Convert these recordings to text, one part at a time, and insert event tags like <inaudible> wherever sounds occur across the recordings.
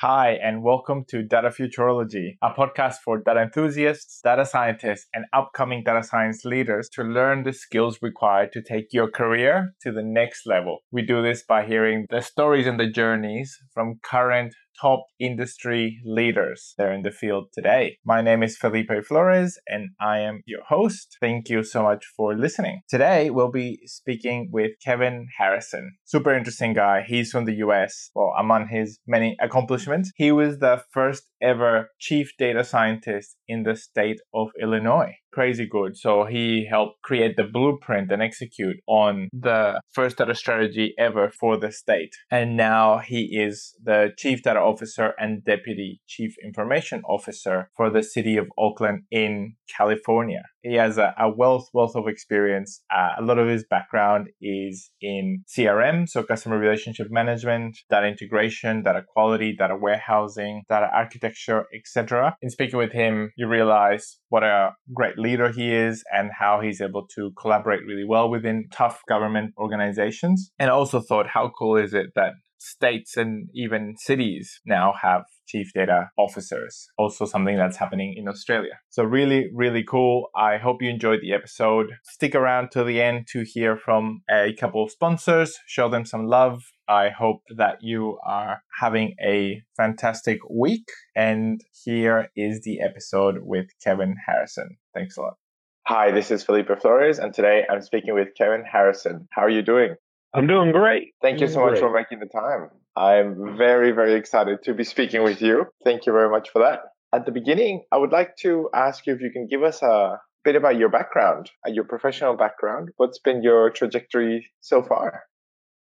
Hi, and welcome to Data Futurology, a podcast for data enthusiasts, data scientists, and upcoming data science leaders to learn the skills required to take your career to the next level. We do this by hearing the stories and the journeys from current top industry leaders there in the field today. My name is Felipe Flores and I am your host. Thank you so much for listening. Today we'll be speaking with Kevin Harrison. Super interesting guy. He's from the US. Well, among his many accomplishments, he was the first ever chief data scientist in the state of Illinois crazy good. So he helped create the blueprint and execute on the first data strategy ever for the state. And now he is the chief data officer and deputy chief information officer for the city of Oakland in California. He has a, a wealth, wealth of experience. Uh, a lot of his background is in CRM, so customer relationship management, data integration, data quality, data warehousing, data architecture, etc. In speaking with him, you realize what a great leader he is and how he's able to collaborate really well within tough government organizations. And also thought, how cool is it that states and even cities now have chief data officers. Also, something that's happening in Australia. So, really, really cool. I hope you enjoyed the episode. Stick around to the end to hear from a couple of sponsors, show them some love. I hope that you are having a fantastic week. And here is the episode with Kevin Harrison. Thanks a lot. Hi, this is Felipe Flores, and today I'm speaking with Kevin Harrison. How are you doing? I'm doing great. Thank you so much for making the time. I'm very, very excited to be speaking with you. Thank you very much for that. At the beginning, I would like to ask you if you can give us a bit about your background, your professional background. What's been your trajectory so far?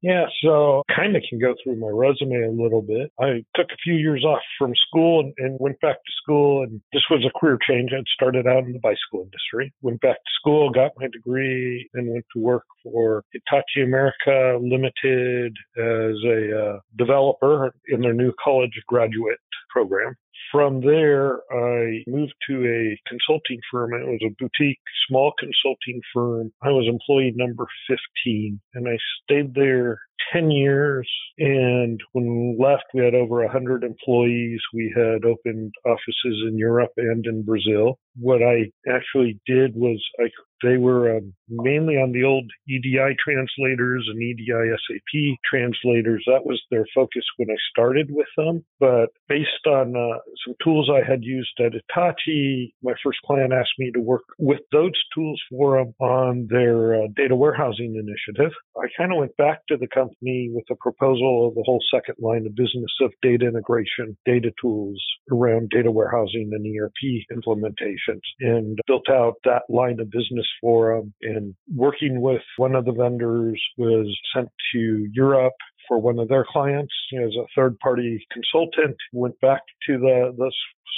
Yeah, so kind of can go through my resume a little bit. I took a few years off from school and, and, went back to school, and this was a career change. I'd started out in the bicycle industry, went back to school, got my degree, and went to work for Hitachi America Limited as a uh, developer in their new college graduate program. From there, I moved to a consulting firm. It was a boutique, small consulting firm. I was employee number 15, and I stayed there 10 years. And when we left, we had over 100 employees. We had opened offices in Europe and in Brazil. What I actually did was I they were um, mainly on the old EDI translators and EDI SAP translators. That was their focus when I started with them. But based on uh, some tools I had used at Hitachi, my first client asked me to work with those tools for them on their uh, data warehousing initiative. I kind of went back to the company with a proposal of the whole second line of business of data integration, data tools around data warehousing and ERP implementations and built out that line of business for them. And working with one of the vendors was sent to Europe for one of their clients as a third party consultant, went back to the, the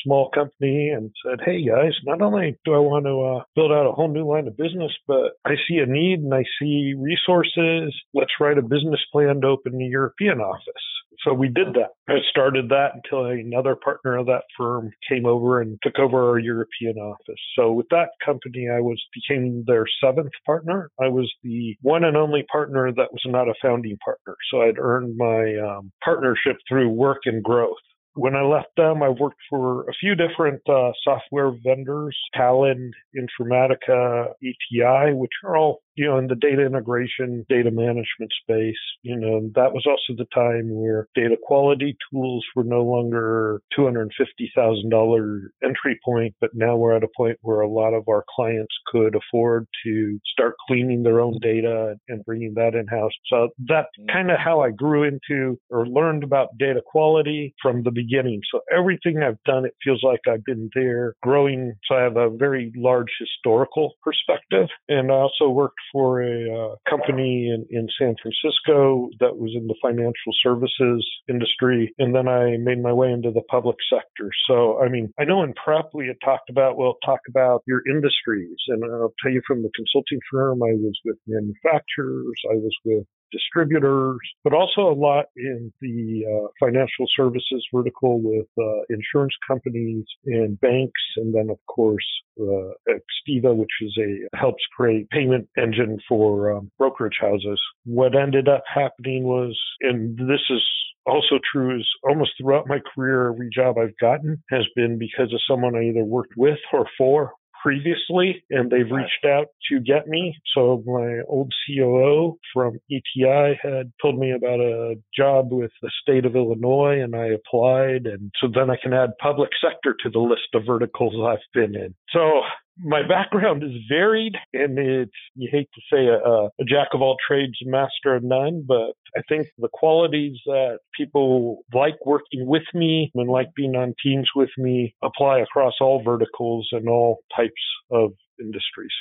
small company and said, Hey guys, not only do I want to uh, build out a whole new line of business, but I see a need and I see resources. Let's write a business plan to open the European office. So we did that. I started that until another partner of that firm came over and took over our European office. So with that company, I was became their seventh partner. I was the one and only partner that was not a founding partner. So I'd earned my um, partnership through work and growth when I left them, I worked for a few different uh, software vendors, Talend, Informatica, ETI, which are all you know, in the data integration, data management space, you know, that was also the time where data quality tools were no longer $250,000 entry point, but now we're at a point where a lot of our clients could afford to start cleaning their own data and bringing that in house. So that's mm. kind of how I grew into or learned about data quality from the beginning. So everything I've done, it feels like I've been there growing. So I have a very large historical perspective. And I also worked for a uh, company in, in San Francisco that was in the financial services industry. And then I made my way into the public sector. So, I mean, I know in prep we had talked about, well, talk about your industries. And I'll tell you from the consulting firm, I was with manufacturers, I was with distributors, but also a lot in the uh, financial services vertical with uh, insurance companies and banks, and then of course uh, which is a helps create payment engine for um, brokerage houses. What ended up happening was, and this is also true is almost throughout my career, every job I've gotten has been because of someone I either worked with or for previously and they've reached out to get me. So my old COO from ETI had told me about a job with the state of Illinois and I applied. And so then I can add public sector to the list of verticals I've been in. So my background is varied and it's you hate to say a, a, jack of all trades master of none but i think the qualities that people like working with me and like being on teams with me apply across all verticals and all types of industries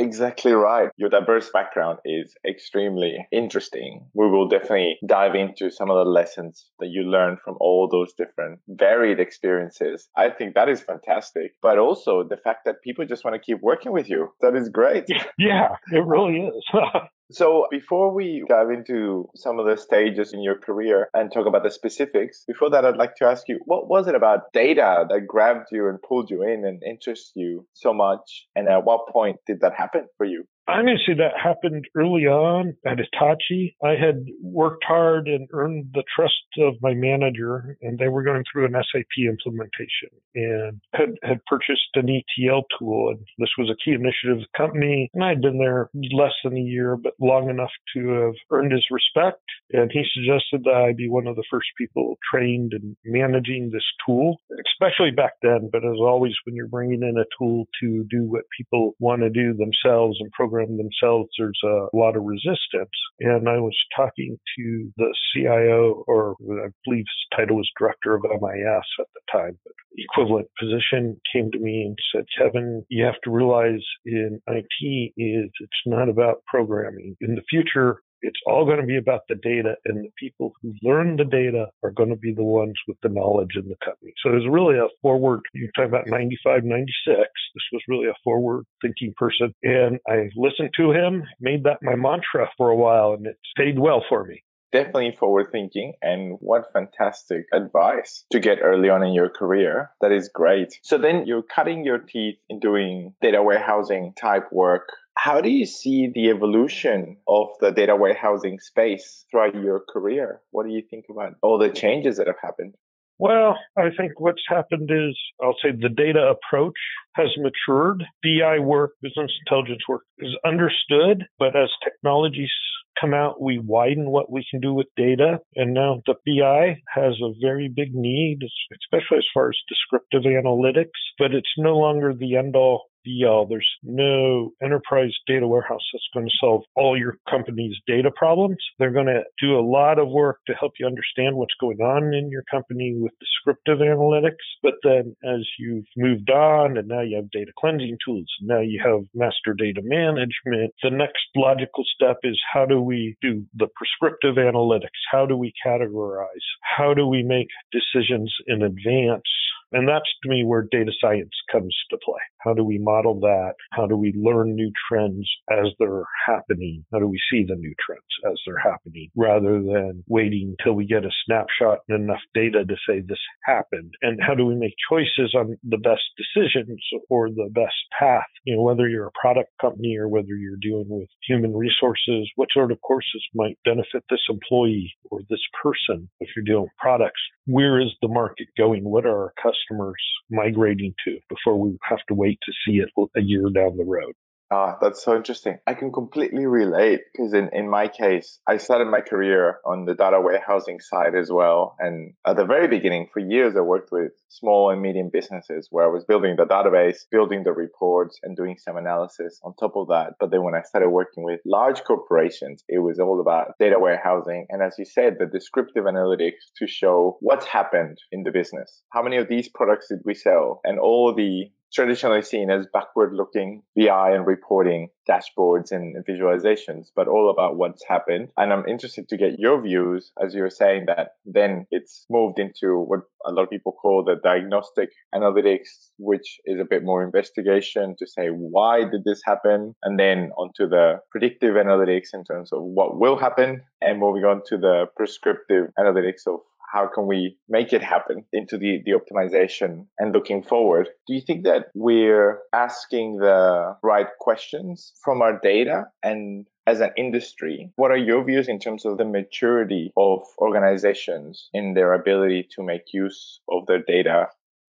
Exactly right. Your diverse background is extremely interesting. We will definitely dive into some of the lessons that you learned from all those different varied experiences. I think that is fantastic. But also the fact that people just want to keep working with you. That is great. <laughs> Yeah, it really is. <laughs> So before we dive into some of the stages in your career and talk about the specifics, before that, I'd like to ask you, what was it about data that grabbed you and pulled you in and interested you so much? And at what point did that happen for you? Honestly, that happened early on at Hitachi. I had worked hard and earned the trust of my manager, and they were going through an SAP implementation and had, had purchased an ETL tool. And this was a key initiative of the company. And I had been there less than a year, but long enough to have earned his respect. And he suggested that I be one of the first people trained in managing this tool, especially back then. But as always, when you're bringing in a tool to do what people want to do themselves and program themselves, there's a lot of resistance. And I was talking to the CIO, or I believe his title was Director of MIS at the time, but equivalent position came to me and said, Kevin, you have to realize in IT is it's not about programming. In the future, it's all going to be about the data and the people who learn the data are going to be the ones with the knowledge in the company. So it was really a forward, you talk about 95, 96. This was really a forward thinking person. And I listened to him, made that my mantra for a while and it stayed well for me definitely forward thinking and what fantastic advice to get early on in your career. That is great. So then you're cutting your teeth in doing data warehousing type work how do you see the evolution of the data warehousing space throughout your career? What do you think about all the changes that have happened? Well, I think what's happened is I'll say the data approach has matured. BI work, business intelligence work is understood, but as technologies come out, we widen what we can do with data. And now the BI has a very big need, especially as far as descriptive analytics, but it's no longer the end all There's no enterprise data warehouse that's going to solve all your company's data problems. They're going to do a lot of work to help you understand what's going on in your company with descriptive analytics. But then as you've moved on and now you have data cleansing tools, now you have master data management, the next logical step is how do we do the prescriptive analytics? How do we categorize? How do we make decisions in advance and that's to me where data science comes to play. How do we model that? How do we learn new trends as they're happening? How do we see the new trends as they're happening rather than waiting until we get a snapshot and enough data to say this happened? And how do we make choices on the best decisions or the best path? You know, whether you're a product company or whether you're dealing with human resources, what sort of courses might benefit this employee or this person if you're dealing with products? Where is the market going? What are our customers migrating to before we have to wait to see it a year down the road. Ah, that's so interesting. I can completely relate because in, in my case, I started my career on the data warehousing side as well. And at the very beginning, for years, I worked with small and medium businesses where I was building the database, building the reports and doing some analysis on top of that. But then when I started working with large corporations, it was all about data warehousing. And as you said, the descriptive analytics to show what's happened in the business. How many of these products did we sell? And all the traditionally seen as backward looking BI and reporting dashboards and visualizations, but all about what's happened. And I'm interested to get your views as you're saying that then it's moved into what a lot of people call the diagnostic analytics, which is a bit more investigation to say, why did this happen? And then onto the predictive analytics in terms of what will happen and moving on to the prescriptive analytics of how can we make it happen into the, the optimization and looking forward? Do you think that we're asking the right questions from our data? And as an industry what are your views in terms of the maturity of organizations in their ability to make use of their data?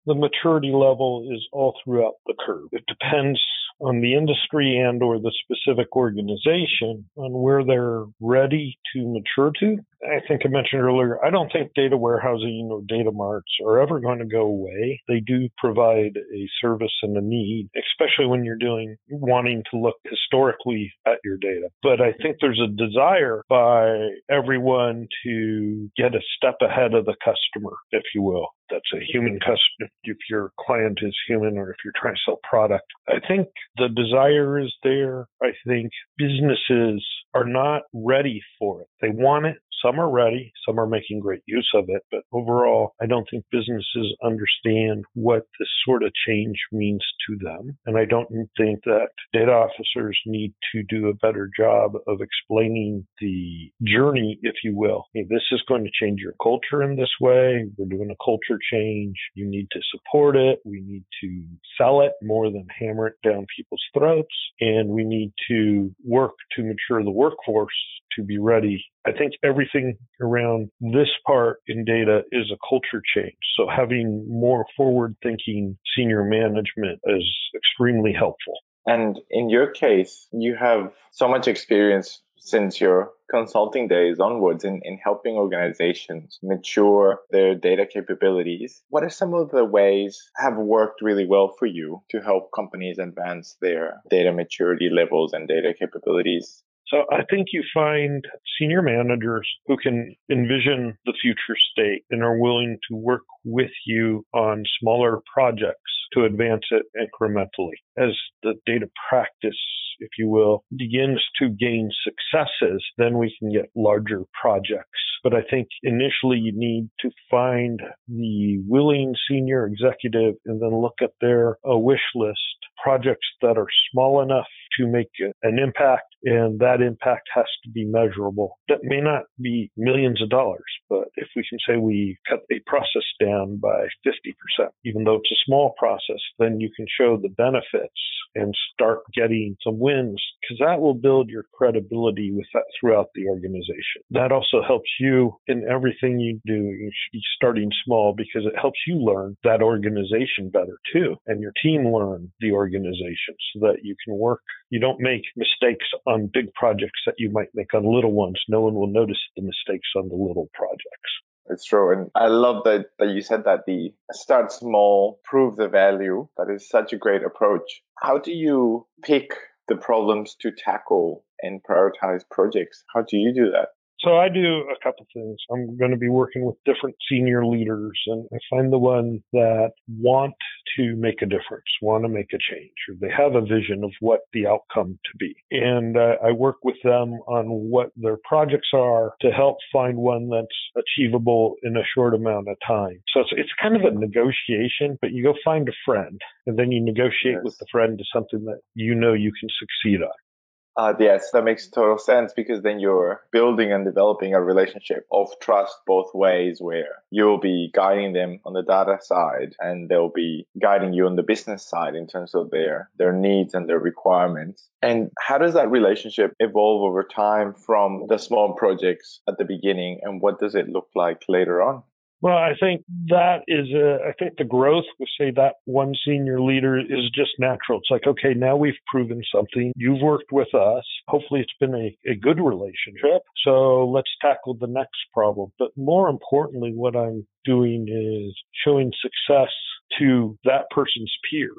The maturity level is all throughout the curve. It depends on the industry and or the specific organization on where they're ready to mature to. I think I mentioned earlier, I don't think data warehousing or data marts are ever going to go away. They do provide a service and a need, especially when you're doing wanting to look historically at your data. But I think there's a desire by everyone to get a step ahead of the customer, if you will. That's a human customer. If your client is human or if you're trying to sell product, I think the desire is there. I think businesses are not ready for it. They want it. Some are ready, some are making great use of it, but overall, I don't think businesses understand what this sort of change means to them. And I don't think that data officers need to do a better job of explaining the journey, if you will. Hey, this is going to change your culture in this way. We're doing a culture change. You need to support it. We need to sell it more than hammer it down people's throats. And we need to work to mature the workforce to be ready. I think everything around this part in data is a culture change. So having more forward thinking senior management is extremely helpful. And in your case, you have so much experience since your consulting days onwards in, in helping organizations mature their data capabilities. What are some of the ways have worked really well for you to help companies advance their data maturity levels and data capabilities? So I think you find senior managers who can envision the future state and are willing to work with you on smaller projects to advance it incrementally. As the data practice if you will, begins to gain successes, then we can get larger projects. But I think initially you need to find the willing senior executive and then look at their uh, wish list projects that are small enough to make an impact and that impact has to be measurable. That may not be millions of dollars, but if we can say we cut a process down by 50%, even though it's a small process, then you can show the benefits and start getting some wins because that will build your credibility with that throughout the organization. That also helps you in everything you do. Starting small because it helps you learn that organization better too and your team learn the organization so that you can work. You don't make mistakes on big projects that you might make on little ones. No one will notice the mistakes on the little projects. It's true. And I love that, that you said that the start small, prove the value. That is such a great approach. How do you pick the problems to tackle and prioritize projects? How do you do that? So I do a couple things. I'm going to be working with different senior leaders and I find the ones that want to make a difference, want to make a change, or they have a vision of what the outcome to be. And uh, I work with them on what their projects are to help find one that's achievable in a short amount of time. So it's, it's kind of a negotiation, but you go find a friend and then you negotiate yes. with the friend to something that you know you can succeed on. Uh, yes, that makes total sense because then you're building and developing a relationship of trust both ways where you'll be guiding them on the data side and they'll be guiding you on the business side in terms of their, their needs and their requirements. And how does that relationship evolve over time from the small projects at the beginning and what does it look like later on? Well, I think that is, a, I think the growth with, say, that one senior leader is just natural. It's like, okay, now we've proven something. You've worked with us. Hopefully it's been a, a good relationship. So let's tackle the next problem. But more importantly, what I'm doing is showing success to that person's peers.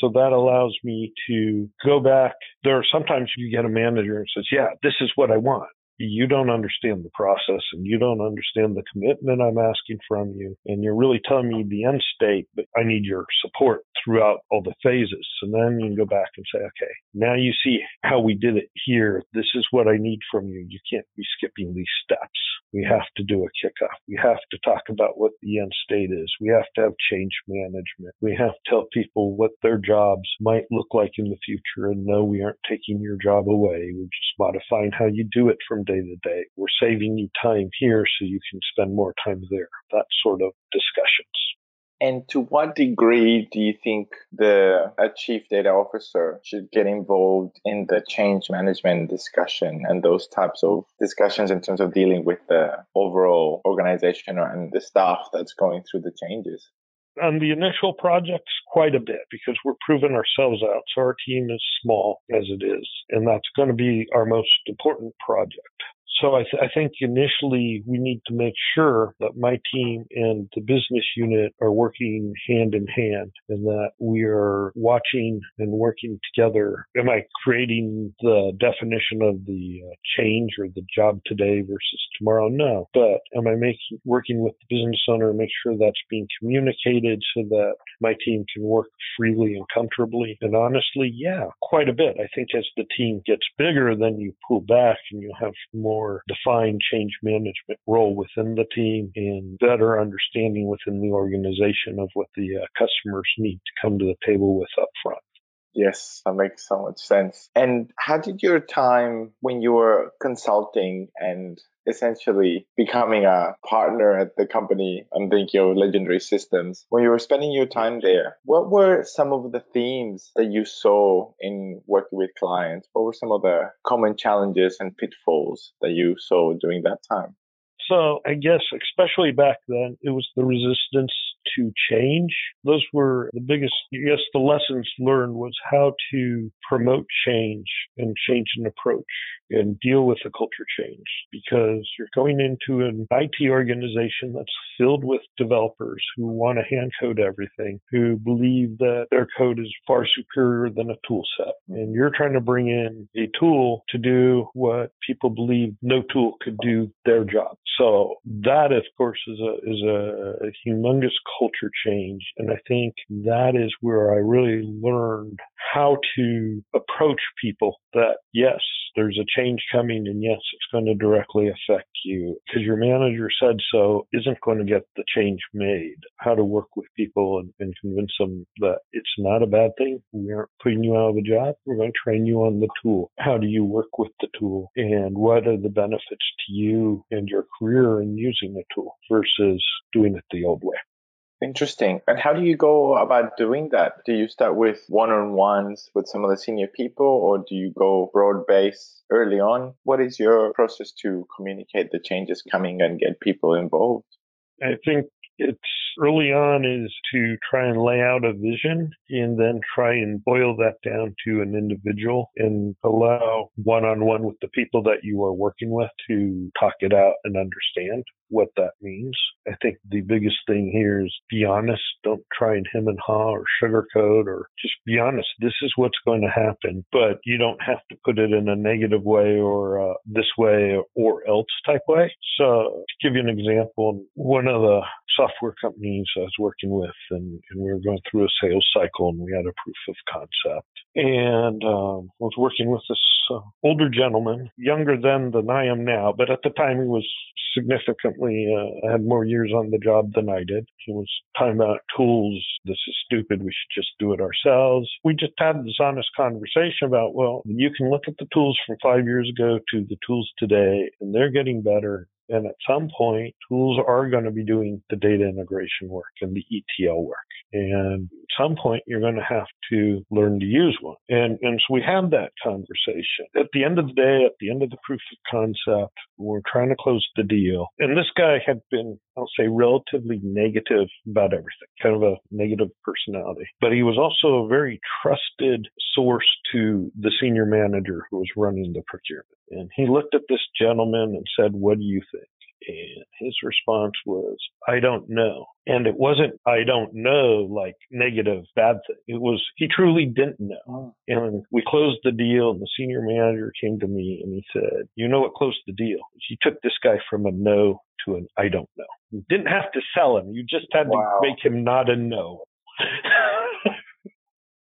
So that allows me to go back. There are sometimes you get a manager and says, yeah, this is what I want you don't understand the process and you don't understand the commitment I'm asking from you. And you're really telling me the end state, but I need your support throughout all the phases. And then you can go back and say, okay, now you see how we did it here. This is what I need from you. You can't be skipping these steps. We have to do a kickoff. We have to talk about what the end state is. We have to have change management. We have to tell people what their jobs might look like in the future and no, we aren't taking your job away. We're just modifying how you do it from day to day. We're saving you time here so you can spend more time there. That sort of discussions. And to what degree do you think the chief data officer should get involved in the change management discussion and those types of discussions in terms of dealing with the overall organization and the staff that's going through the changes? On the initial projects, quite a bit because we're proving ourselves out. So our team is small as it is, and that's going to be our most important project. So I, th- I, think initially we need to make sure that my team and the business unit are working hand in hand and that we are watching and working together. Am I creating the definition of the uh, change or the job today versus tomorrow? No. But am I making, working with the business owner to make sure that's being communicated so that my team can work freely and comfortably? And honestly, yeah, quite a bit. I think as the team gets bigger, then you pull back and you have more more defined change management role within the team and better understanding within the organization of what the uh, customers need to come to the table with up front. Yes, that makes so much sense. And how did your time when you were consulting and essentially becoming a partner at the company, I'm thinking of Legendary Systems, when you were spending your time there, what were some of the themes that you saw in working with clients? What were some of the common challenges and pitfalls that you saw during that time? So I guess, especially back then, it was the resistance to change. Those were the biggest, yes, the lessons learned was how to promote change and change an approach and deal with the culture change because you're going into an IT organization that's filled with developers who want to hand code everything, who believe that their code is far superior than a tool set. And you're trying to bring in a tool to do what people believe no tool could do their job. So that, of course, is a is a, a humongous culture change, and I think that is where I really learned how to approach people. That yes, there's a change coming, and yes, it's going to directly affect you because your manager said so. Isn't going to get the change made. How to work with people and, and convince them that it's not a bad thing. We aren't putting you out of a job. We're going to train you on the tool. How do you work with the tool, and what are the benefits to you and your career? career in using the tool versus doing it the old way. Interesting. And how do you go about doing that? Do you start with one on ones with some of the senior people or do you go broad base early on? What is your process to communicate the changes coming and get people involved? I think it's early on is to try and lay out a vision and then try and boil that down to an individual and allow one on one with the people that you are working with to talk it out and understand what that means. I think the biggest thing here is be honest. Don't try and hem and haw or sugarcoat or just be honest. This is what's going to happen, but you don't have to put it in a negative way or uh, this way or else type way. So to give you an example, one of the software companies I was working with and, and we were going through a sales cycle and we had a proof of concept and um, was working with this uh, older gentleman, younger then than I am now, but at the time he was significantly uh, had more years on the job than I did. He was talking about tools. This is stupid. We should just do it ourselves. We just had this honest conversation about, well, you can look at the tools from five years ago to the tools today, and they're getting better. And at some point, tools are going to be doing the data integration work and the ETL work. And at some point, you're going to have to learn to use one. And, and so we had that conversation. At the end of the day, at the end of the proof of concept, we're trying to close the deal. And this guy had been, I'll say, relatively negative about everything, kind of a negative personality. But he was also a very trusted source to the senior manager who was running the procurement. And he looked at this gentleman and said, What do you think? And his response was, I don't know. And it wasn't, I don't know, like negative, bad thing. It was, he truly didn't know. Oh. And we closed the deal and the senior manager came to me and he said, you know what closed the deal? He took this guy from a no to an I don't know. You didn't have to sell him. You just had wow. to make him not a no. <laughs>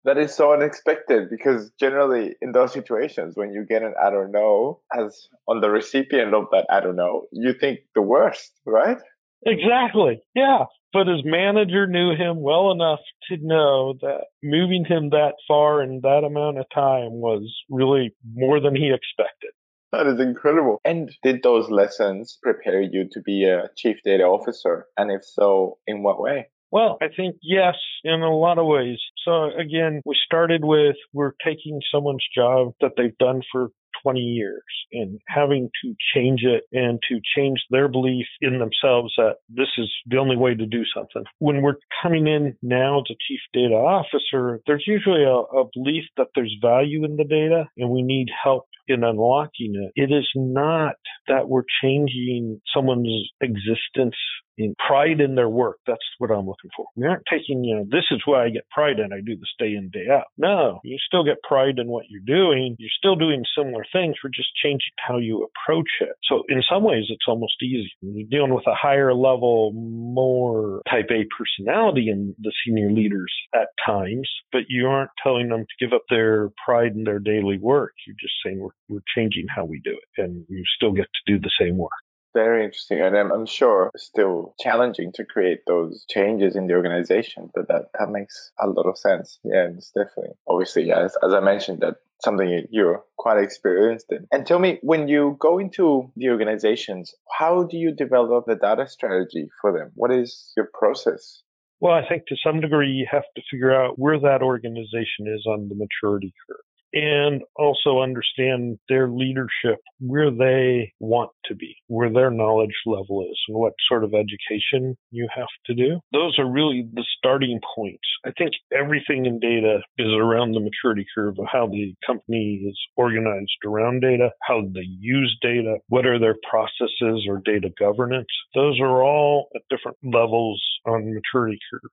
That is so unexpected because generally in those situations, when you get an I don't know, as on the recipient of that I don't know, you think the worst, right? Exactly. Yeah. But his manager knew him well enough to know that moving him that far in that amount of time was really more than he expected. That is incredible. And did those lessons prepare you to be a chief data officer? And if so, in what way? Well, I think yes, in a lot of ways. So again, we started with we're taking someone's job that they've done for 20 years and having to change it and to change their belief in themselves that this is the only way to do something. When we're coming in now as a chief data officer, there's usually a, a belief that there's value in the data and we need help in unlocking it. It is not that we're changing someone's existence in pride in their work. That's what I'm looking for. We aren't taking, you know, this is why I get pride and I do this day in, day out. No, you still get pride in what you're doing. You're still doing similar things. We're just changing how you approach it. So in some ways, it's almost easy. You're dealing with a higher level, more type A personality in the senior leaders at times, but you aren't telling them to give up their pride in their daily work. You're just saying we're, we're changing how we do it and you still get to do the same work very interesting. And I'm, I'm sure still challenging to create those changes in the organization, but that, that makes a lot of sense. Yeah, it's definitely, obviously, yeah, as, as I mentioned, that something you're quite experienced in. And tell me, when you go into the organizations, how do you develop the data strategy for them? What is your process? Well, I think to some degree you have to figure out where that organization is on the maturity curve and also understand their leadership, where they want to be, where their knowledge level is, and what sort of education you have to do. Those are really the starting points. I think everything in data is around the maturity curve of how the company is organized around data, how they use data, what are their processes or data governance. Those are all at different levels on maturity curves.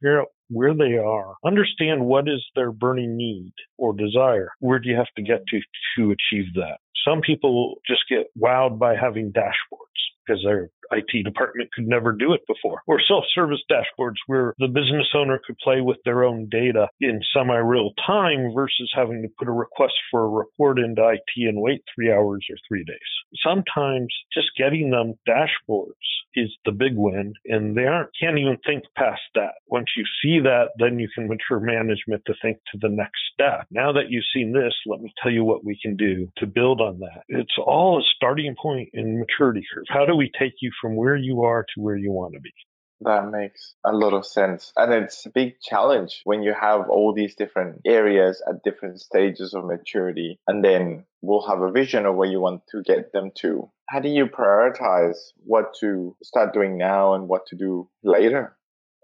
Figure out where they are, understand what is their burning need or desire. Where do you have to get to to achieve that? Some people just get wowed by having dashboards because their IT department could never do it before. Or self-service dashboards where the business owner could play with their own data in semi-real time versus having to put a request for a report into IT and wait three hours or three days. Sometimes just getting them dashboards is the big win and they aren't can't even think past that. Once you see that, then you can mature management to think to the next step. Now that you've seen this, let me tell you what we can do to build on that. It's all a starting point in maturity curve. How do we take you from where you are to where you want to be? That makes a lot of sense. And it's a big challenge when you have all these different areas at different stages of maturity. And then we'll have a vision of where you want to get them to. How do you prioritize what to start doing now and what to do later?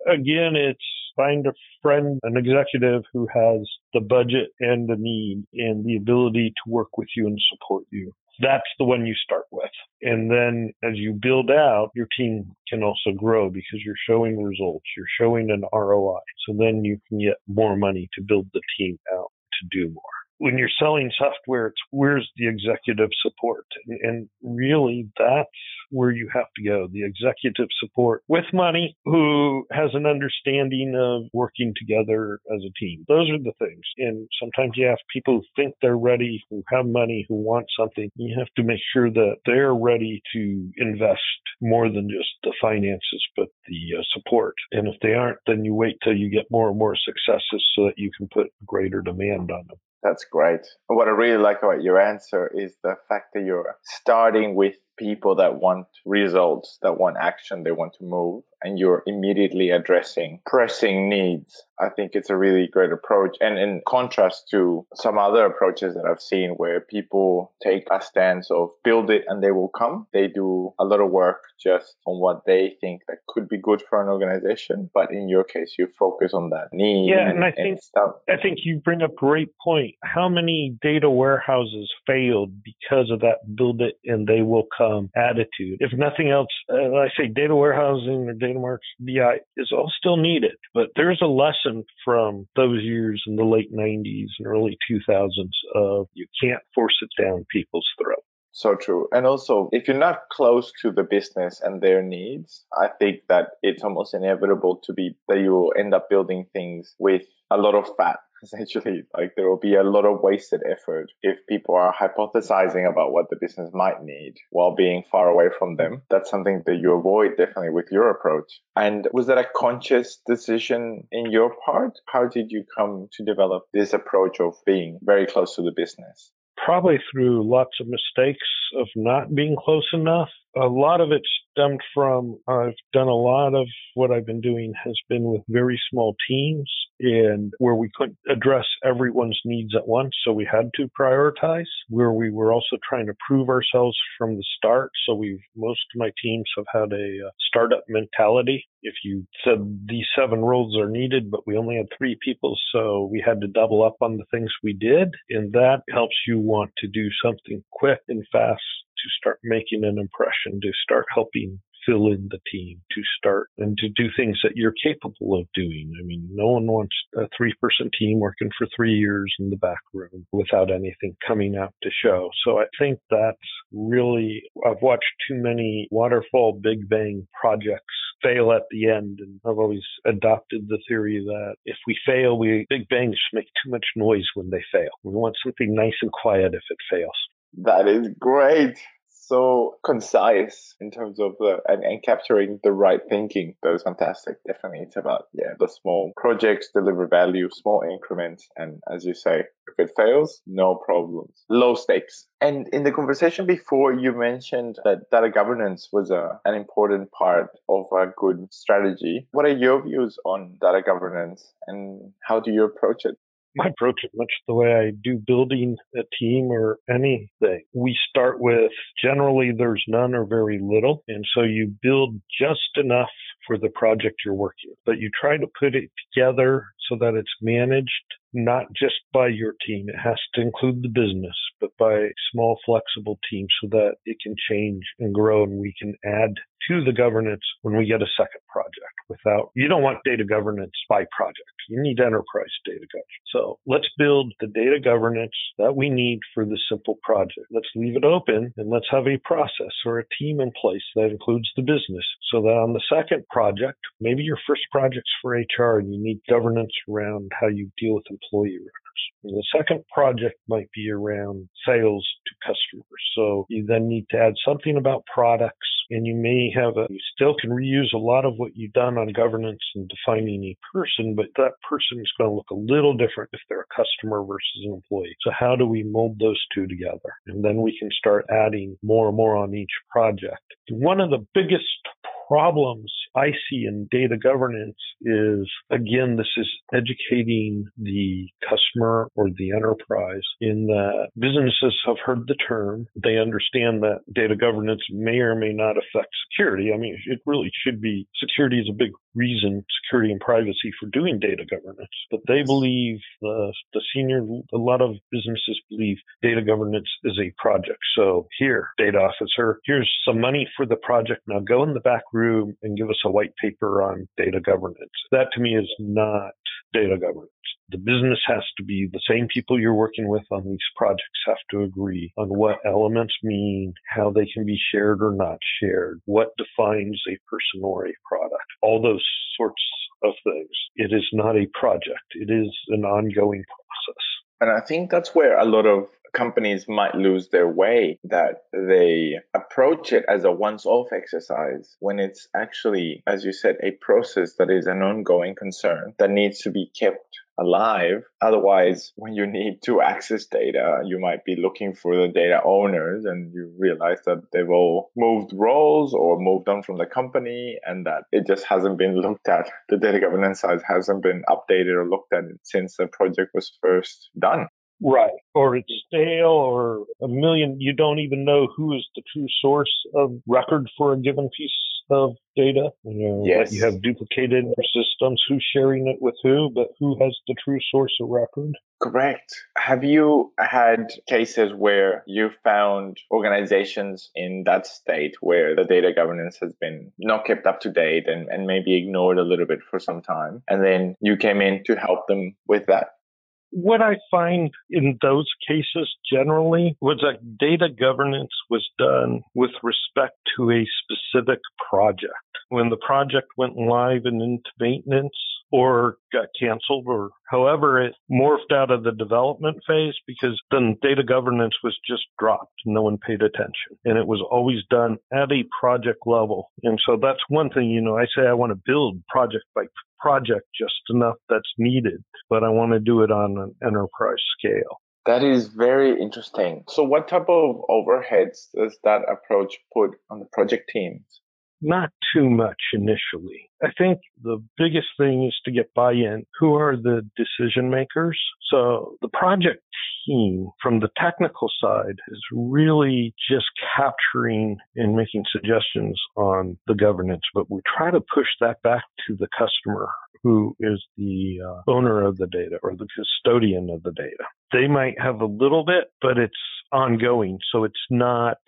Again, it's find a friend, an executive who has the budget and the need and the ability to work with you and support you that's the one you start with. And then as you build out, your team can also grow because you're showing results, you're showing an ROI. So then you can get more money to build the team out to do more. When you're selling software, it's where's the executive support? And really that's where you have to go. The executive support with money who has an understanding of working together as a team. Those are the things. And sometimes you have people who think they're ready, who have money, who want something. You have to make sure that they're ready to invest more than just the finances, but the uh, support. And if they aren't, then you wait till you get more and more successes so that you can put greater demand on them. That's great. What I really like about your answer is the fact that you're starting with people that want results, that want action, they want to move, and you're immediately addressing pressing needs. I think it's a really great approach. And in contrast to some other approaches that I've seen where people take a stance of build it and they will come, they do a lot of work just on what they think that could be good for an organization. But in your case, you focus on that need. Yeah, and, and I think I think you bring up a great point. How many data warehouses failed because of that build it and they will come um, attitude. If nothing else, uh, I say data warehousing or data marts BI is all still needed, but there's a lesson from those years in the late 90s and early 2000s of you can't force it down people's throat. So true. And also, if you're not close to the business and their needs, I think that it's almost inevitable to be that you will end up building things with a lot of fat essentially. <laughs> Like there will be a lot of wasted effort if people are hypothesizing about what the business might need while being far away from them. That's something that you avoid definitely with your approach. And was that a conscious decision in your part? How did you come to develop this approach of being very close to the business? Probably through lots of mistakes of not being close enough. A lot of it stemmed from I've done a lot of what I've been doing has been with very small teams and where we couldn't address everyone's needs at once. So we had to prioritize where we were also trying to prove ourselves from the start. So we've, most of my teams have had a uh, startup mentality. If you said these seven roles are needed, but we only had three people, so we had to double up on the things we did. And that helps you want to do something quick and fast to start making an impression, to start helping fill in the team, to start and to do things that you're capable of doing. I mean, no one wants a three person team working for three years in the back room without anything coming out to show. So I think that's really, I've watched too many waterfall big bang projects fail at the end. And I've always adopted the theory that if we fail, we big bangs make too much noise when they fail. We want something nice and quiet if it fails. That is great so concise in terms of the and, and capturing the right thinking. That was fantastic. Definitely, it's about yeah the small projects deliver value, small increments, and as you say, if it fails, no problems, low stakes. And in the conversation before, you mentioned that data governance was a, an important part of a good strategy. What are your views on data governance, and how do you approach it? I approach it much the way I do building a team or anything. We start with generally there's none or very little. And so you build just enough for the project you're working but you try to put it together so that it's managed not just by your team. It has to include the business, but by small, flexible teams so that it can change and grow and we can add to the governance when we get a second project without, you don't want data governance by project. You need enterprise data governance. So let's build the data governance that we need for the simple project. Let's leave it open and let's have a process or a team in place that includes the business so that on the second project, maybe your first project's for HR and you need governance around how you deal with employee. The second project might be around sales to customers. So you then need to add something about products and you may have a, you still can reuse a lot of what you've done on governance and defining a person, but that person is going to look a little different if they're a customer versus an employee. So how do we mold those two together? And then we can start adding more and more on each project. One of the biggest problems I see in data governance is, again, this is educating the customer or the enterprise in that businesses have heard the term. They understand that data governance may or may not affect security. I mean, it really should be security is a big reason, security and privacy for doing data governance. But they believe the, the senior, a lot of businesses believe data governance is a project. So here, data officer, here's some money for the project. Now go in the back room and give us a white paper on data governance. That to me is not data governance. The business has to be the same people you're working with on these projects have to agree on what elements mean, how they can be shared or not shared, what defines a person or a product, all those sorts of things. It is not a project. It is an ongoing process. And I think that's where a lot of companies might lose their way that they approach it as a once off exercise when it's actually, as you said, a process that is an ongoing concern that needs to be kept alive. Otherwise, when you need to access data, you might be looking for the data owners and you realize that they've all moved roles or moved on from the company and that it just hasn't been <laughs> looked at. The data governance side hasn't been updated or looked at since the project was first done. Right. Or it's stale or a million, you don't even know who is the true source of record for a given piece of data. You know, yes. you have duplicated systems, who's sharing it with who, but who has the true source of record. Correct. Have you had cases where you found organizations in that state where the data governance has been not kept up to date and, and maybe ignored a little bit for some time? And then you came in to help them with that? What I find in those cases generally was that data governance was done with respect to a specific project. When the project went live and into maintenance, or got canceled or however it morphed out of the development phase because then data governance was just dropped. No one paid attention and it was always done at a project level. And so that's one thing, you know, I say I want to build project by project just enough that's needed, but I want to do it on an enterprise scale. That is very interesting. So, what type of overheads does that approach put on the project teams? Not too much initially. I think the biggest thing is to get buy in. Who are the decision makers? So, the project team from the technical side is really just capturing and making suggestions on the governance, but we try to push that back to the customer who is the uh, owner of the data or the custodian of the data. They might have a little bit, but it's ongoing. So it's not,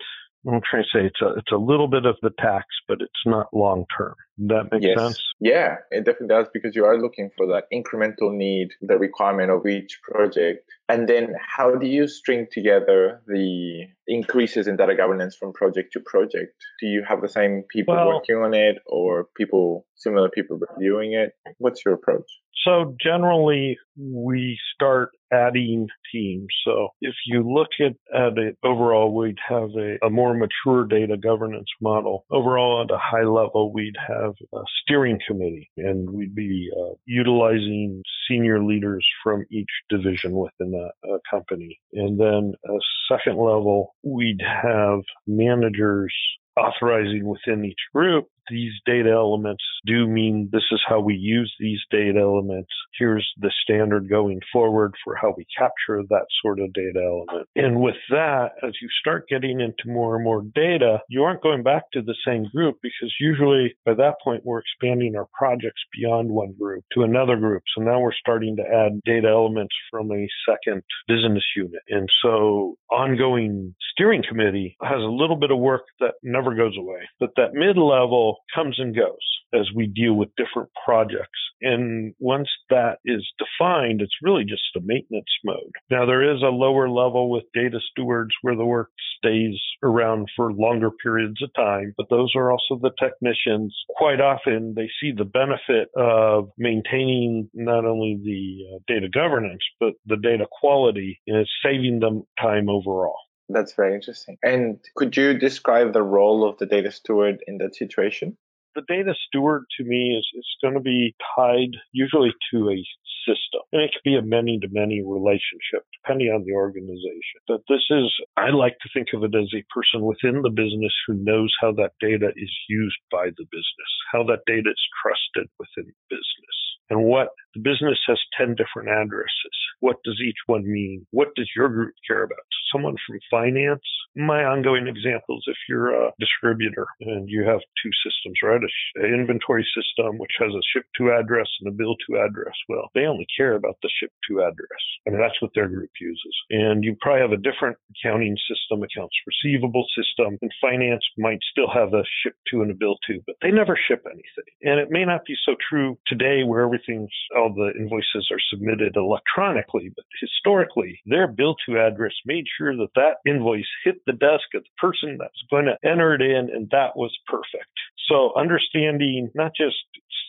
I'm trying to say it's a, it's a little bit of the tax, but it's not long term. That makes yes. sense? Yeah, it definitely does because you are looking for that incremental need, the requirement of each project. And then how do you string together the increases in data governance from project to project? Do you have the same people well, working on it or people, similar people reviewing it? What's your approach? So generally, we start adding teams. So if you look at, at it overall, we'd have a, a more mature data governance model. Overall, at a high level, we'd have a steering committee and we'd be uh, utilizing senior leaders from each division within a company. And then a second level, we'd have managers authorizing within each group these data elements do mean this is how we use these data elements. Here's the standard going forward for how we capture that sort of data element. And with that, as you start getting into more and more data, you aren't going back to the same group because usually by that point we're expanding our projects beyond one group to another group. So now we're starting to add data elements from a second business unit. And so ongoing steering committee has a little bit of work that never goes away. But that mid level comes and goes as we deal with different projects. And once that is defined, it's really just a maintenance mode. Now, there is a lower level with data stewards where the work stays around for longer periods of time, but those are also the technicians. Quite often, they see the benefit of maintaining not only the uh, data governance, but the data quality, and it's saving them time overall. That's very interesting. And could you describe the role of the data steward in that situation? The data steward to me is, is going to be tied usually to a system. And it can be a many to many relationship depending on the organization. But this is, I like to think of it as a person within the business who knows how that data is used by the business, how that data is trusted within the business and what the business has 10 different addresses. What does each one mean? What does your group care about? Someone from finance. My ongoing example is if you're a distributor and you have two systems, right? An inventory system, which has a ship to address and a bill to address. Well, they only care about the ship to address. I mean, that's what their group uses. And you probably have a different accounting system, accounts receivable system, and finance might still have a ship to and a bill to, but they never ship anything. And it may not be so true today where everything's, all the invoices are submitted electronically, but historically, their bill to address made sure that that invoice hit the desk of the person that's going to enter it in, and that was perfect. So understanding not just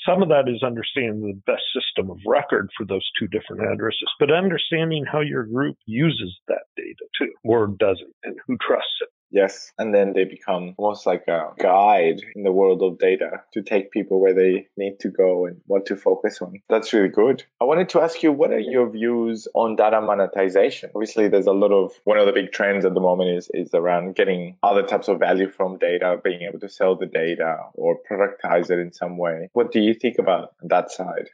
some of that is understanding the best system of record for those two different addresses, but understanding how your group uses that data too, or doesn't, and who trusts it. Yes. And then they become almost like a guide in the world of data to take people where they need to go and what to focus on. That's really good. I wanted to ask you, what are your views on data monetization? Obviously, there's a lot of, one of the big trends at the moment is, is around getting other types of value from data, being able to sell the data or productize it in some way. What do you think about that side?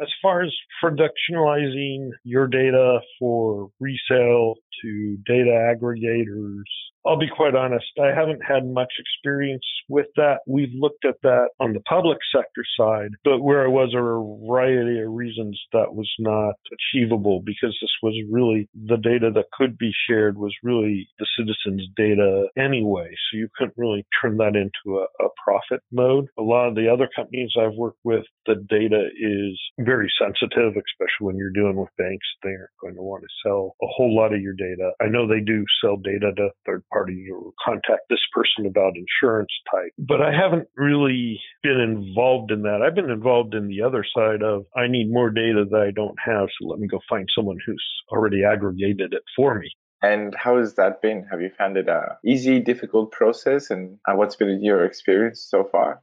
As far as productionalizing your data for resale to data aggregators I'll be quite honest, I haven't had much experience with that. We've looked at that on the public sector side, but where I was a variety of reasons that was not achievable because this was really the data that could be shared was really the citizens' data anyway. So you couldn't really turn that into a, a profit mode. A lot of the other companies I've worked with, the data is very sensitive, especially when you're dealing with banks. They aren't going to want to sell a whole lot of your data. I know they do sell data to third party or contact this person about insurance type. But I haven't really been involved in that. I've been involved in the other side of I need more data that I don't have, so let me go find someone who's already aggregated it for me. And how has that been? Have you found it a easy, difficult process? And uh, what's been your experience so far?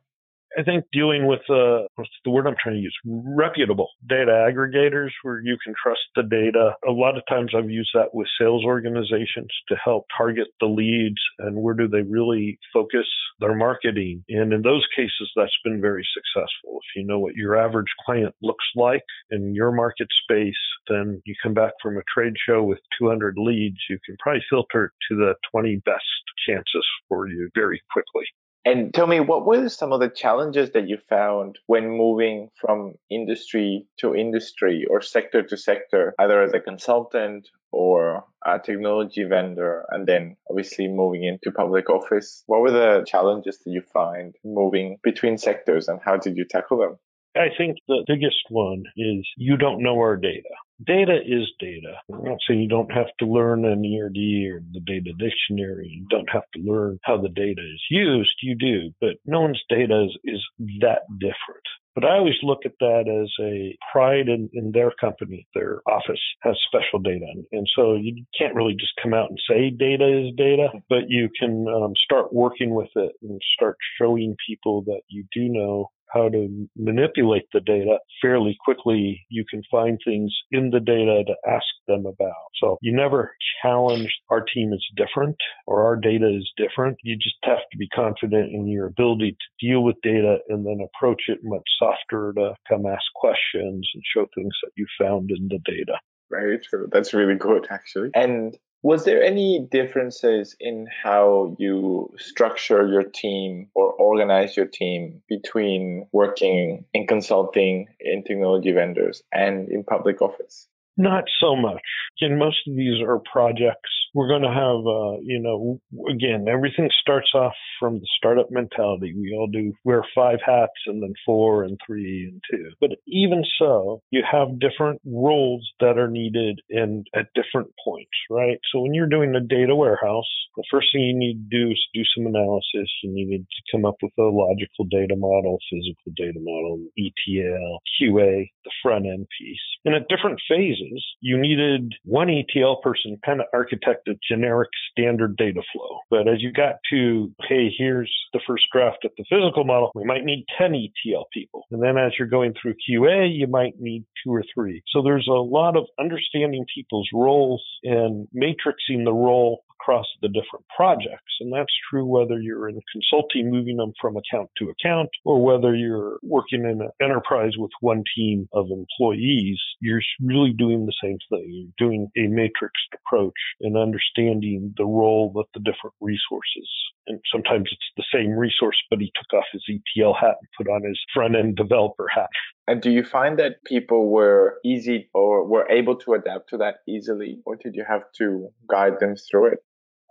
I think dealing with uh, what's the word I'm trying to use? Reputable data aggregators where you can trust the data. A lot of times I've used that with sales organizations to help target the leads and where do they really focus their marketing. And in those cases, that's been very successful. If you know what your average client looks like in your market space, then you come back from a trade show with 200 leads, you can probably filter to the 20 best chances for you very quickly. And tell me, what were some of the challenges that you found when moving from industry to industry or sector to sector, either as a consultant or a technology vendor, and then obviously moving into public office? What were the challenges that you find moving between sectors and how did you tackle them? I think the biggest one is you don't know our data. Data is data. I'm not saying you don't have to learn an ERD or the data dictionary. You don't have to learn how the data is used. You do, but no one's data is, is that different. But I always look at that as a pride in, in their company. Their office has special data. And so you can't really just come out and say data is data, but you can um, start working with it and start showing people that you do know how to manipulate the data fairly quickly. You can find things in the data to ask them about. So you never challenge our team is different or our data is different. You just have to be confident in your ability to deal with data and then approach it much softer to come ask questions and show things that you found in the data. Very true. That's really good, actually. And was there any differences in how you structure your team or organize your team between working in consulting, in technology vendors, and in public office? Not so much. And most of these are projects we're going to have, uh, you know, again, everything starts off from the startup mentality. We all do wear five hats and then four and three and two. But even so, you have different roles that are needed in at different points, right? So when you're doing a data warehouse, the first thing you need to do is do some analysis. You need to come up with a logical data model, physical data model, ETL, QA, the front end piece. And at different phases, you needed one ETL person to kind of architect a generic standard data flow. But as you got to, hey, here's the first draft of the physical model, we might need 10 ETL people. And then as you're going through QA, you might need two or three. So there's a lot of understanding people's roles and matrixing the role across the different projects. And that's true whether you're in consulting, moving them from account to account, or whether you're working in an enterprise with one team of employees. You're really doing the same thing. You're doing a matrixed approach and understanding the role that the different resources. And sometimes it's the same resource, but he took off his ETL hat and put on his front end developer hat. And do you find that people were easy or were able to adapt to that easily, or did you have to guide them through it?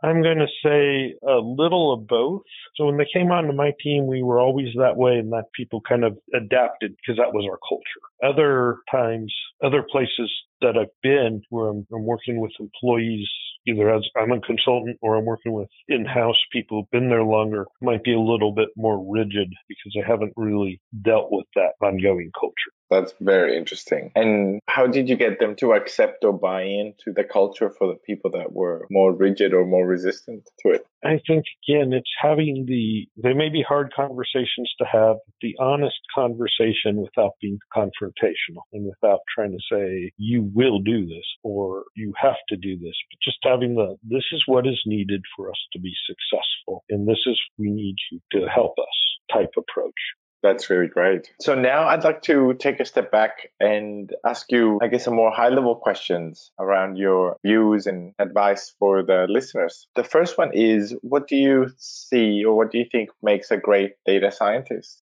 I'm going to say a little of both. So when they came onto my team, we were always that way and that people kind of adapted because that was our culture. Other times, other places that I've been where I'm, I'm working with employees either as I'm a consultant or I'm working with in-house people who've been there longer might be a little bit more rigid because I haven't really dealt with that ongoing culture. That's very interesting. And how did you get them to accept or buy into the culture for the people that were more rigid or more resistant to it? I think again, it's having the, they may be hard conversations to have, the honest conversation without being confrontational and without trying to say, you will do this or you have to do this, but just having the, this is what is needed for us to be successful. And this is, we need you to help us type approach. That's really great. So now I'd like to take a step back and ask you, I guess, some more high level questions around your views and advice for the listeners. The first one is what do you see or what do you think makes a great data scientist?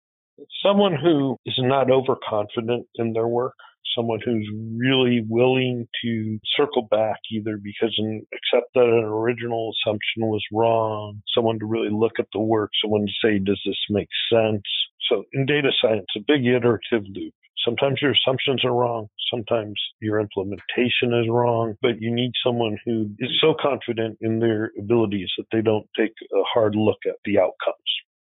Someone who is not overconfident in their work, someone who's really willing to circle back either because and accept that an original assumption was wrong, someone to really look at the work, someone to say, does this make sense? So in data science, a big iterative loop. Sometimes your assumptions are wrong. Sometimes your implementation is wrong, but you need someone who is so confident in their abilities that they don't take a hard look at the outcomes.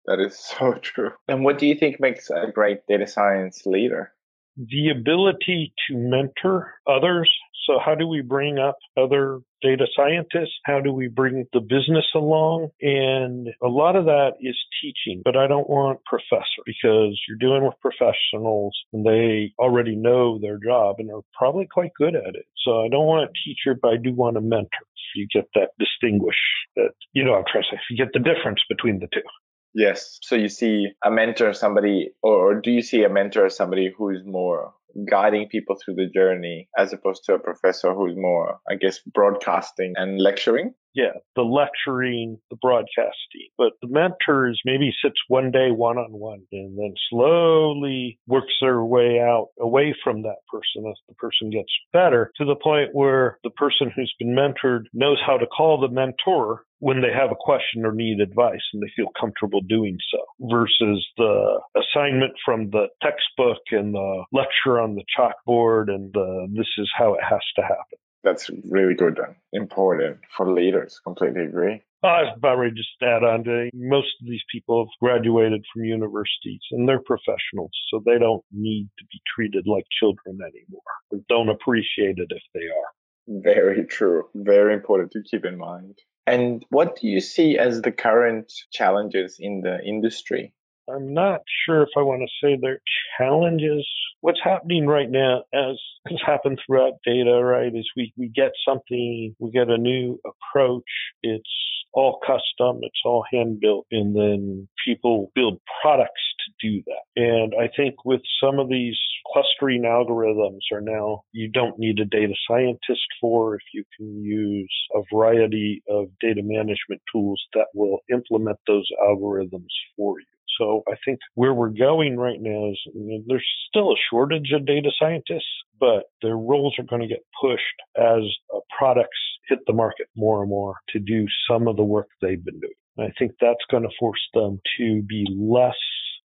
That is so <laughs> true. And what do you think makes a great data science leader? The ability to mentor others. So, how do we bring up other data scientists? How do we bring the business along? And a lot of that is teaching, but I don't want professor because you're dealing with professionals and they already know their job and are probably quite good at it. So, I don't want a teacher, but I do want a mentor. You get that distinguish that, you know, I'm trying to say, you get the difference between the two. Yes. So you see a mentor, somebody, or do you see a mentor as somebody who's more guiding people through the journey as opposed to a professor who's more, I guess, broadcasting and lecturing? Yeah, the lecturing, the broadcasting. But the mentors maybe sits one day one on one and then slowly works their way out away from that person as the person gets better to the point where the person who's been mentored knows how to call the mentor when they have a question or need advice and they feel comfortable doing so versus the assignment from the textbook and the lecture on the chalkboard and the, this is how it has to happen. That's really good and important for leaders. Completely agree. I was about ready to just add on to most of these people have graduated from universities and they're professionals, so they don't need to be treated like children anymore. They don't appreciate it if they are. Very true. Very important to keep in mind. And what do you see as the current challenges in the industry? I'm not sure if I want to say they're challenges. What's happening right now, as has happened throughout data, right, is we, we get something, we get a new approach. It's all custom, it's all hand built, and then people build products to do that. And I think with some of these clustering algorithms are now you don't need a data scientist for if you can use a variety of data management tools that will implement those algorithms for you. So I think where we're going right now is you know, there's still a shortage of data scientists, but their roles are going to get pushed as uh, products hit the market more and more to do some of the work they've been doing. And I think that's going to force them to be less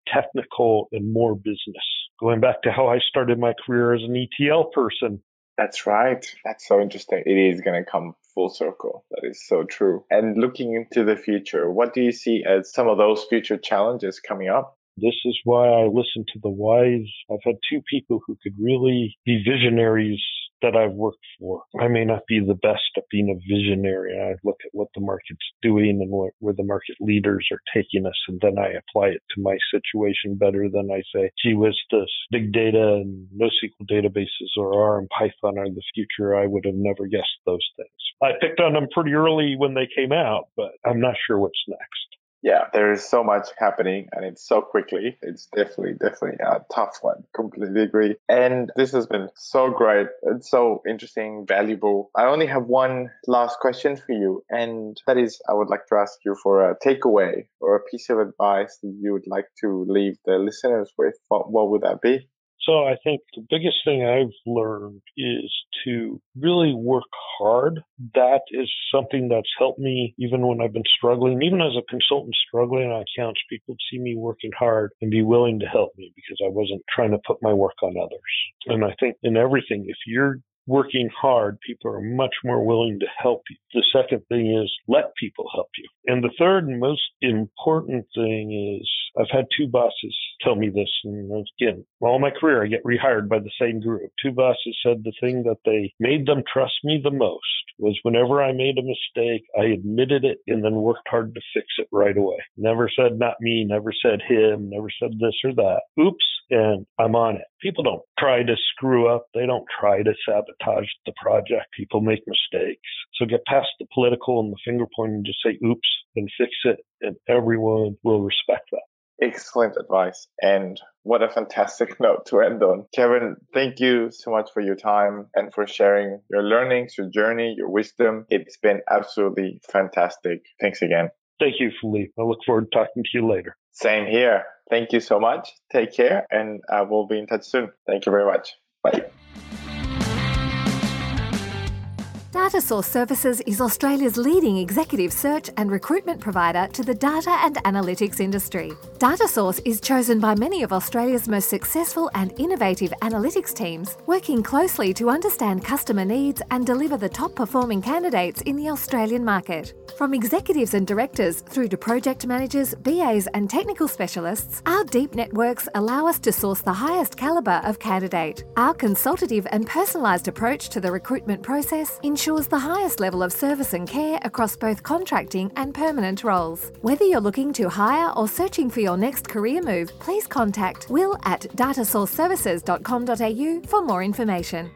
technical and more business. Going back to how I started my career as an ETL person. That's right. That's so interesting. It is going to come full circle. That is so true. And looking into the future, what do you see as some of those future challenges coming up? This is why I listen to the wise. I've had two people who could really be visionaries that I've worked for. I may not be the best at being a visionary. I look at what the market's doing and what, where the market leaders are taking us, and then I apply it to my situation better than I say, gee whiz, this big data and NoSQL databases or R and Python are the future. I would have never guessed those things. I picked on them pretty early when they came out, but I'm not sure what's next yeah, there is so much happening and it's so quickly. It's definitely, definitely a tough one. Completely agree. And this has been so great. It's so interesting, valuable. I only have one last question for you. And that is, I would like to ask you for a takeaway or a piece of advice that you would like to leave the listeners with. What, what would that be? So I think the biggest thing I've learned is to really work hard. That is something that's helped me even when I've been struggling, even as a consultant struggling on accounts, people see me working hard and be willing to help me because I wasn't trying to put my work on others. And I think in everything, if you're working hard, people are much more willing to help you. The second thing is let people help you. And the third and most important thing is I've had two bosses tell me this, and again, all my career I get rehired by the same group. Two bosses said the thing that they made them trust me the most was whenever I made a mistake, I admitted it and then worked hard to fix it right away. Never said not me, never said him, never said this or that. Oops, and I'm on it. People don't try to screw up. They don't try to sabotage the project. People make mistakes. So get past the political and the finger pointing just say oops and fix it and everyone will respect that. Excellent advice. And what a fantastic <laughs> note to end on. Kevin, thank you so much for your time and for sharing your learnings, your journey, your wisdom. It's been absolutely fantastic. Thanks again. Thank you, Felipe. I look forward to talking to you later. Same here. Thank you so much. Take care, and uh, I will be in touch soon. Thank you very much. Bye. Datasource Services is Australia's leading executive search and recruitment provider to the data and analytics industry. Datasource is chosen by many of Australia's most successful and innovative analytics teams, working closely to understand customer needs and deliver the top performing candidates in the Australian market. From executives and directors through to project managers, BAs, and technical specialists, our deep networks allow us to source the highest calibre of candidate. Our consultative and personalised approach to the recruitment process ensures the highest level of service and care across both contracting and permanent roles. Whether you're looking to hire or searching for your next career move, please contact will at datasourceservices.com.au for more information.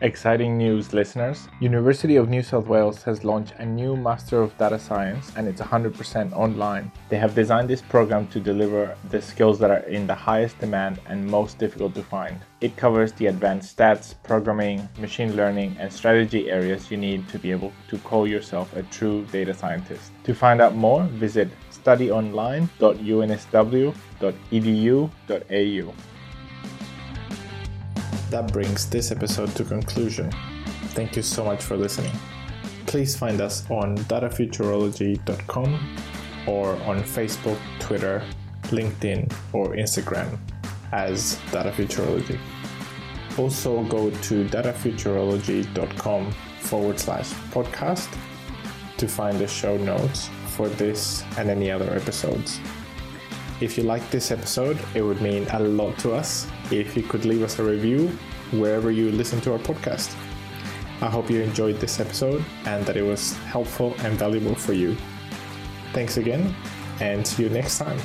Exciting news, listeners. University of New South Wales has launched a new Master of Data Science and it's 100% online. They have designed this program to deliver the skills that are in the highest demand and most difficult to find. It covers the advanced stats, programming, machine learning, and strategy areas you need to be able to call yourself a true data scientist. To find out more, visit studyonline.unsw.edu.au. That brings this episode to conclusion. Thank you so much for listening. Please find us on datafuturology.com or on Facebook, Twitter, LinkedIn, or Instagram as datafuturology. Also, go to datafuturology.com forward slash podcast to find the show notes for this and any other episodes. If you like this episode, it would mean a lot to us if you could leave us a review wherever you listen to our podcast. I hope you enjoyed this episode and that it was helpful and valuable for you. Thanks again, and see you next time.